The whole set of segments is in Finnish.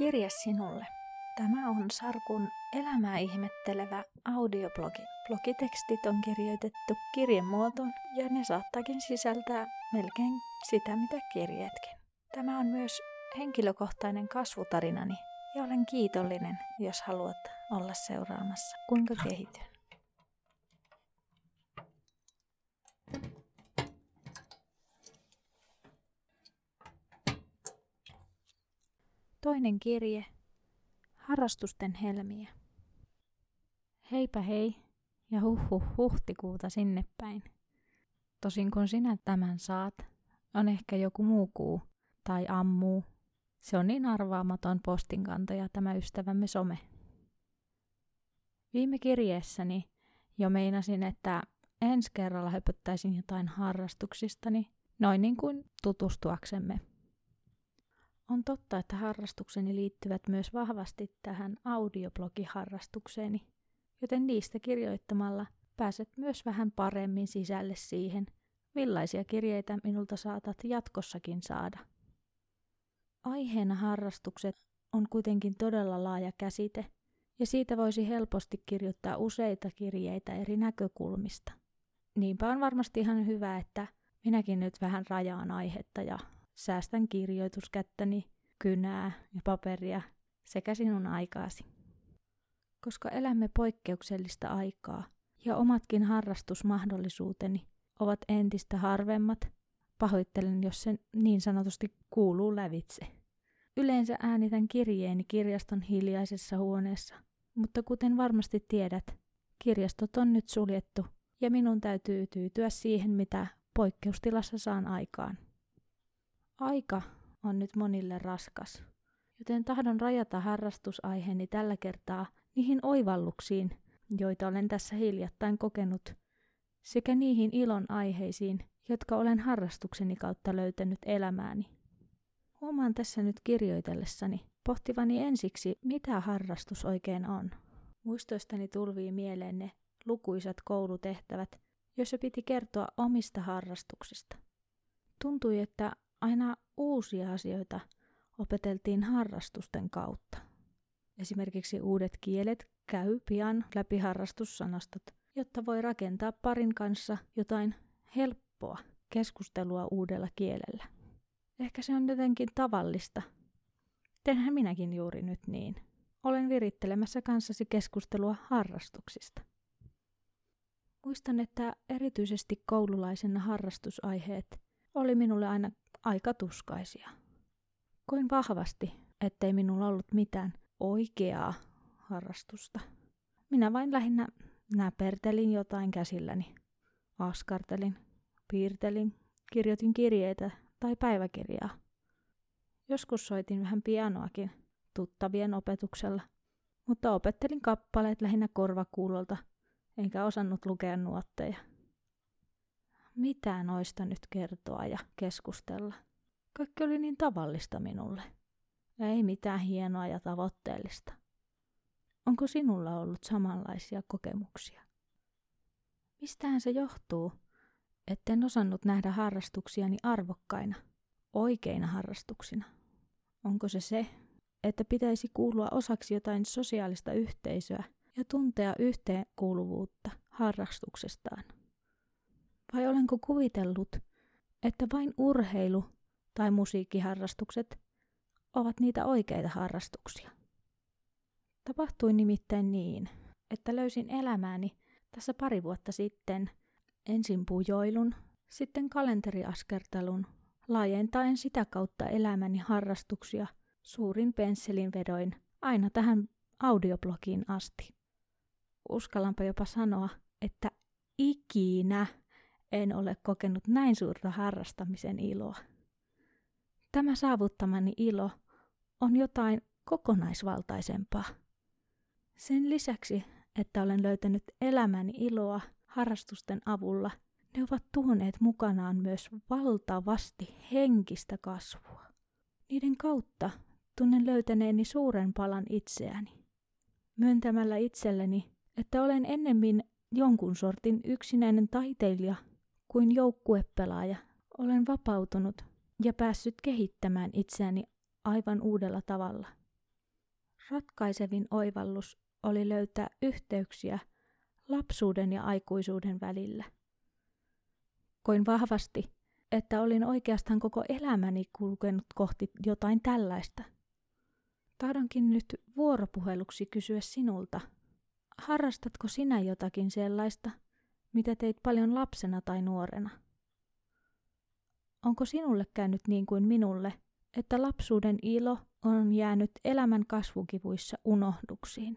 Kirje sinulle. Tämä on Sarkun elämää ihmettelevä audioblogi. Blogitekstit on kirjoitettu kirjemuotoon ja ne saattaakin sisältää melkein sitä, mitä kirjeetkin. Tämä on myös henkilökohtainen kasvutarinani ja olen kiitollinen, jos haluat olla seuraamassa, kuinka kehityn. Toinen kirje. Harrastusten helmiä. Heipä hei ja huh huhtikuuta sinne päin. Tosin kun sinä tämän saat, on ehkä joku muu kuu tai ammuu. Se on niin arvaamaton postinkantaja tämä ystävämme some. Viime kirjeessäni jo meinasin, että ensi kerralla höpöttäisin jotain harrastuksistani, noin niin kuin tutustuaksemme. On totta, että harrastukseni liittyvät myös vahvasti tähän audioblogiharrastukseeni, joten niistä kirjoittamalla pääset myös vähän paremmin sisälle siihen, millaisia kirjeitä minulta saatat jatkossakin saada. Aiheena harrastukset on kuitenkin todella laaja käsite, ja siitä voisi helposti kirjoittaa useita kirjeitä eri näkökulmista. Niinpä on varmasti ihan hyvä, että minäkin nyt vähän rajaan aihetta ja säästän kirjoituskättäni, kynää ja paperia sekä sinun aikaasi. Koska elämme poikkeuksellista aikaa ja omatkin harrastusmahdollisuuteni ovat entistä harvemmat, pahoittelen, jos se niin sanotusti kuuluu lävitse. Yleensä äänitän kirjeeni kirjaston hiljaisessa huoneessa, mutta kuten varmasti tiedät, kirjastot on nyt suljettu ja minun täytyy tyytyä siihen, mitä poikkeustilassa saan aikaan. Aika on nyt monille raskas, joten tahdon rajata harrastusaiheeni tällä kertaa niihin oivalluksiin, joita olen tässä hiljattain kokenut, sekä niihin ilon aiheisiin, jotka olen harrastukseni kautta löytänyt elämääni. Huomaan tässä nyt kirjoitellessani pohtivani ensiksi, mitä harrastus oikein on. Muistoistani tulvii mieleen ne lukuisat koulutehtävät, joissa piti kertoa omista harrastuksista. Tuntui, että aina uusia asioita opeteltiin harrastusten kautta. Esimerkiksi uudet kielet käy pian läpi harrastussanastot, jotta voi rakentaa parin kanssa jotain helppoa keskustelua uudella kielellä. Ehkä se on jotenkin tavallista. Teenhän minäkin juuri nyt niin. Olen virittelemässä kanssasi keskustelua harrastuksista. Muistan, että erityisesti koululaisena harrastusaiheet oli minulle aina aika tuskaisia. Koin vahvasti, ettei minulla ollut mitään oikeaa harrastusta. Minä vain lähinnä näpertelin jotain käsilläni. Askartelin, piirtelin, kirjoitin kirjeitä tai päiväkirjaa. Joskus soitin vähän pianoakin tuttavien opetuksella, mutta opettelin kappaleet lähinnä korvakuulolta, enkä osannut lukea nuotteja mitä noista nyt kertoa ja keskustella. Kaikki oli niin tavallista minulle. Ei mitään hienoa ja tavoitteellista. Onko sinulla ollut samanlaisia kokemuksia? Mistähän se johtuu, etten osannut nähdä harrastuksiani arvokkaina, oikeina harrastuksina? Onko se se, että pitäisi kuulua osaksi jotain sosiaalista yhteisöä ja tuntea yhteenkuuluvuutta harrastuksestaan? Vai olenko kuvitellut, että vain urheilu tai musiikkiharrastukset ovat niitä oikeita harrastuksia? Tapahtui nimittäin niin, että löysin elämääni tässä pari vuotta sitten ensin pujoilun, sitten kalenteriaskertelun, laajentaen sitä kautta elämäni harrastuksia suurin pensselin vedoin aina tähän audioblogiin asti. Uskallanpa jopa sanoa, että ikinä en ole kokenut näin suurta harrastamisen iloa. Tämä saavuttamani ilo on jotain kokonaisvaltaisempaa. Sen lisäksi, että olen löytänyt elämäni iloa harrastusten avulla, ne ovat tuoneet mukanaan myös valtavasti henkistä kasvua. Niiden kautta tunnen löytäneeni suuren palan itseäni. Myöntämällä itselleni, että olen ennemmin jonkun sortin yksinäinen taiteilija kuin joukkuepelaaja olen vapautunut ja päässyt kehittämään itseäni aivan uudella tavalla. Ratkaisevin oivallus oli löytää yhteyksiä lapsuuden ja aikuisuuden välillä. Koin vahvasti, että olin oikeastaan koko elämäni kulkenut kohti jotain tällaista. Tahdonkin nyt vuoropuheluksi kysyä sinulta, harrastatko sinä jotakin sellaista, mitä teit paljon lapsena tai nuorena? Onko sinulle käynyt niin kuin minulle, että lapsuuden ilo on jäänyt elämän kasvukivuissa unohduksiin?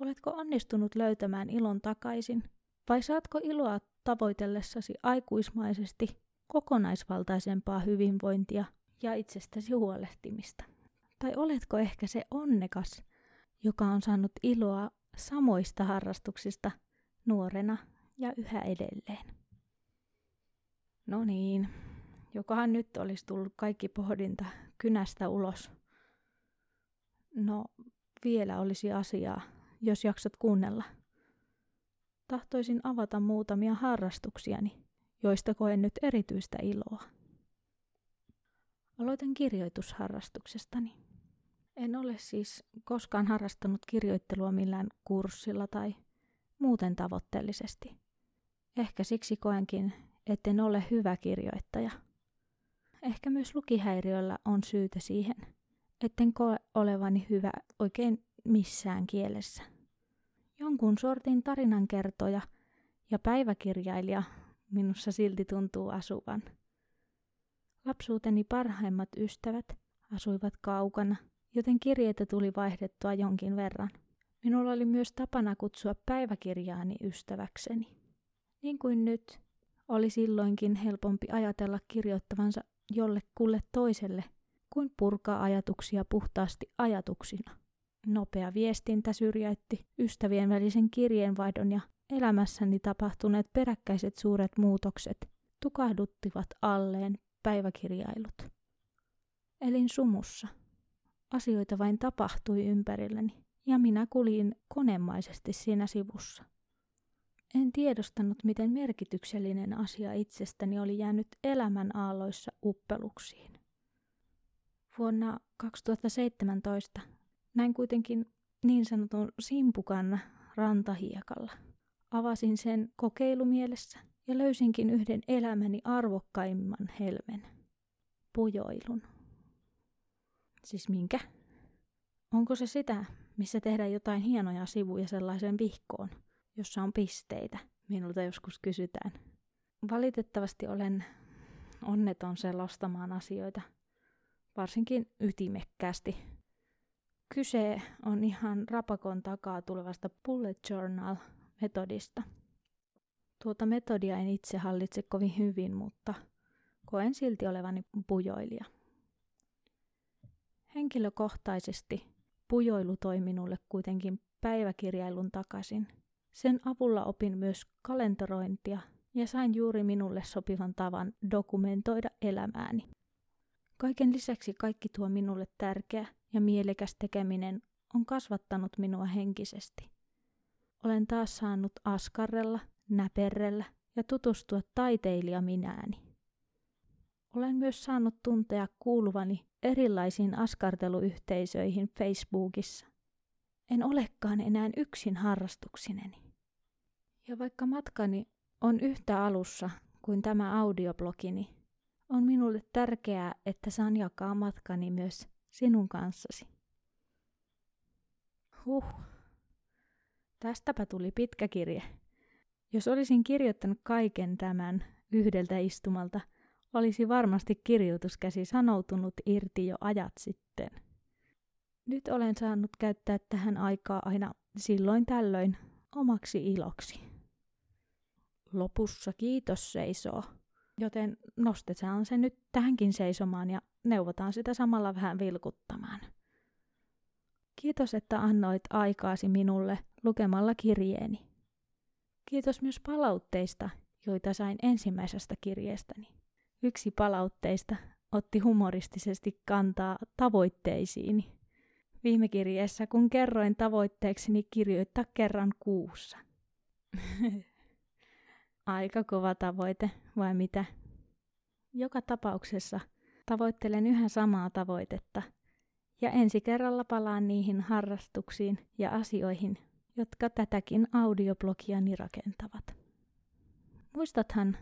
Oletko onnistunut löytämään ilon takaisin, vai saatko iloa tavoitellessasi aikuismaisesti kokonaisvaltaisempaa hyvinvointia ja itsestäsi huolehtimista? Tai oletko ehkä se onnekas, joka on saanut iloa samoista harrastuksista nuorena ja yhä edelleen? No niin, jokohan nyt olisi tullut kaikki pohdinta kynästä ulos. No, vielä olisi asiaa, jos jaksat kuunnella. Tahtoisin avata muutamia harrastuksiani, joista koen nyt erityistä iloa. Aloitan kirjoitusharrastuksestani. En ole siis koskaan harrastanut kirjoittelua millään kurssilla tai muuten tavoitteellisesti. Ehkä siksi koenkin, etten ole hyvä kirjoittaja – Ehkä myös lukihäiriöllä on syytä siihen, etten koe olevani hyvä oikein missään kielessä. Jonkun sortin tarinankertoja ja päiväkirjailija minussa silti tuntuu asuvan. Lapsuuteni parhaimmat ystävät asuivat kaukana, joten kirjeitä tuli vaihdettua jonkin verran. Minulla oli myös tapana kutsua päiväkirjaani ystäväkseni. Niin kuin nyt, oli silloinkin helpompi ajatella kirjoittavansa jollekulle toiselle kuin purkaa ajatuksia puhtaasti ajatuksina. Nopea viestintä syrjäytti ystävien välisen kirjeenvaihdon ja elämässäni tapahtuneet peräkkäiset suuret muutokset tukahduttivat alleen päiväkirjailut. Elin sumussa. Asioita vain tapahtui ympärilleni ja minä kuljin konemaisesti siinä sivussa. En tiedostanut, miten merkityksellinen asia itsestäni oli jäänyt elämän aalloissa uppeluksiin. Vuonna 2017 näin kuitenkin niin sanotun simpukan rantahiekalla. Avasin sen kokeilumielessä ja löysinkin yhden elämäni arvokkaimman helmen. Pujoilun. Siis minkä? Onko se sitä, missä tehdään jotain hienoja sivuja sellaisen vihkoon – jossa on pisteitä. Minulta joskus kysytään. Valitettavasti olen onneton selostamaan asioita, varsinkin ytimekkäästi. Kyse on ihan rapakon takaa tulevasta bullet journal-metodista. Tuota metodia en itse hallitse kovin hyvin, mutta koen silti olevani pujoilija. Henkilökohtaisesti pujoilu toi minulle kuitenkin päiväkirjailun takaisin – sen avulla opin myös kalentorointia ja sain juuri minulle sopivan tavan dokumentoida elämääni. Kaiken lisäksi kaikki tuo minulle tärkeä ja mielekäs tekeminen on kasvattanut minua henkisesti. Olen taas saanut askarrella, näperrellä ja tutustua taiteilija minääni. Olen myös saanut tuntea kuuluvani erilaisiin askarteluyhteisöihin Facebookissa. En olekaan enää yksin harrastuksineni. Ja vaikka matkani on yhtä alussa kuin tämä audioblogini, on minulle tärkeää, että saan jakaa matkani myös sinun kanssasi. Huh. Tästäpä tuli pitkä kirje. Jos olisin kirjoittanut kaiken tämän yhdeltä istumalta, olisi varmasti kirjoituskäsi sanoutunut irti jo ajat sitten. Nyt olen saanut käyttää tähän aikaa aina silloin tällöin omaksi iloksi. Lopussa kiitos seisoo, joten nostetaan se nyt tähänkin seisomaan ja neuvotaan sitä samalla vähän vilkuttamaan. Kiitos, että annoit aikaasi minulle lukemalla kirjeeni. Kiitos myös palautteista, joita sain ensimmäisestä kirjeestäni. Yksi palautteista otti humoristisesti kantaa tavoitteisiini viime kirjeessä, kun kerroin tavoitteekseni kirjoittaa kerran kuussa. Aika kova tavoite, vai mitä? Joka tapauksessa tavoittelen yhä samaa tavoitetta Ja ensi kerralla palaan niihin harrastuksiin ja asioihin, jotka tätäkin audioblogiani rakentavat. Muistathan,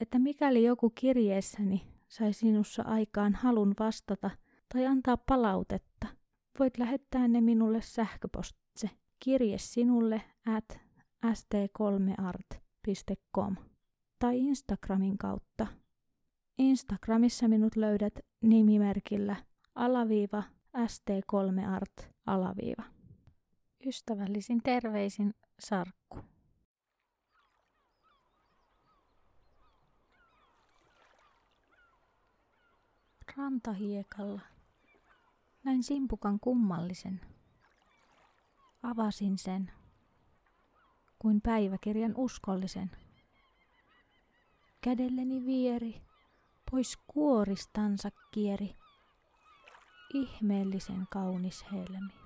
että mikäli joku kirjeessäni sai sinussa aikaan halun vastata tai antaa palautetta, voit lähettää ne minulle sähköpostitse kirje sinulle at st3art.com tai Instagramin kautta. Instagramissa minut löydät nimimerkillä alaviiva st3art alaviiva. Ystävällisin terveisin Sarkku. Rantahiekalla näin simpukan kummallisen. Avasin sen kuin päiväkirjan uskollisen. Kädelleni vieri, pois kuoristansa kieri, ihmeellisen kaunis helmi.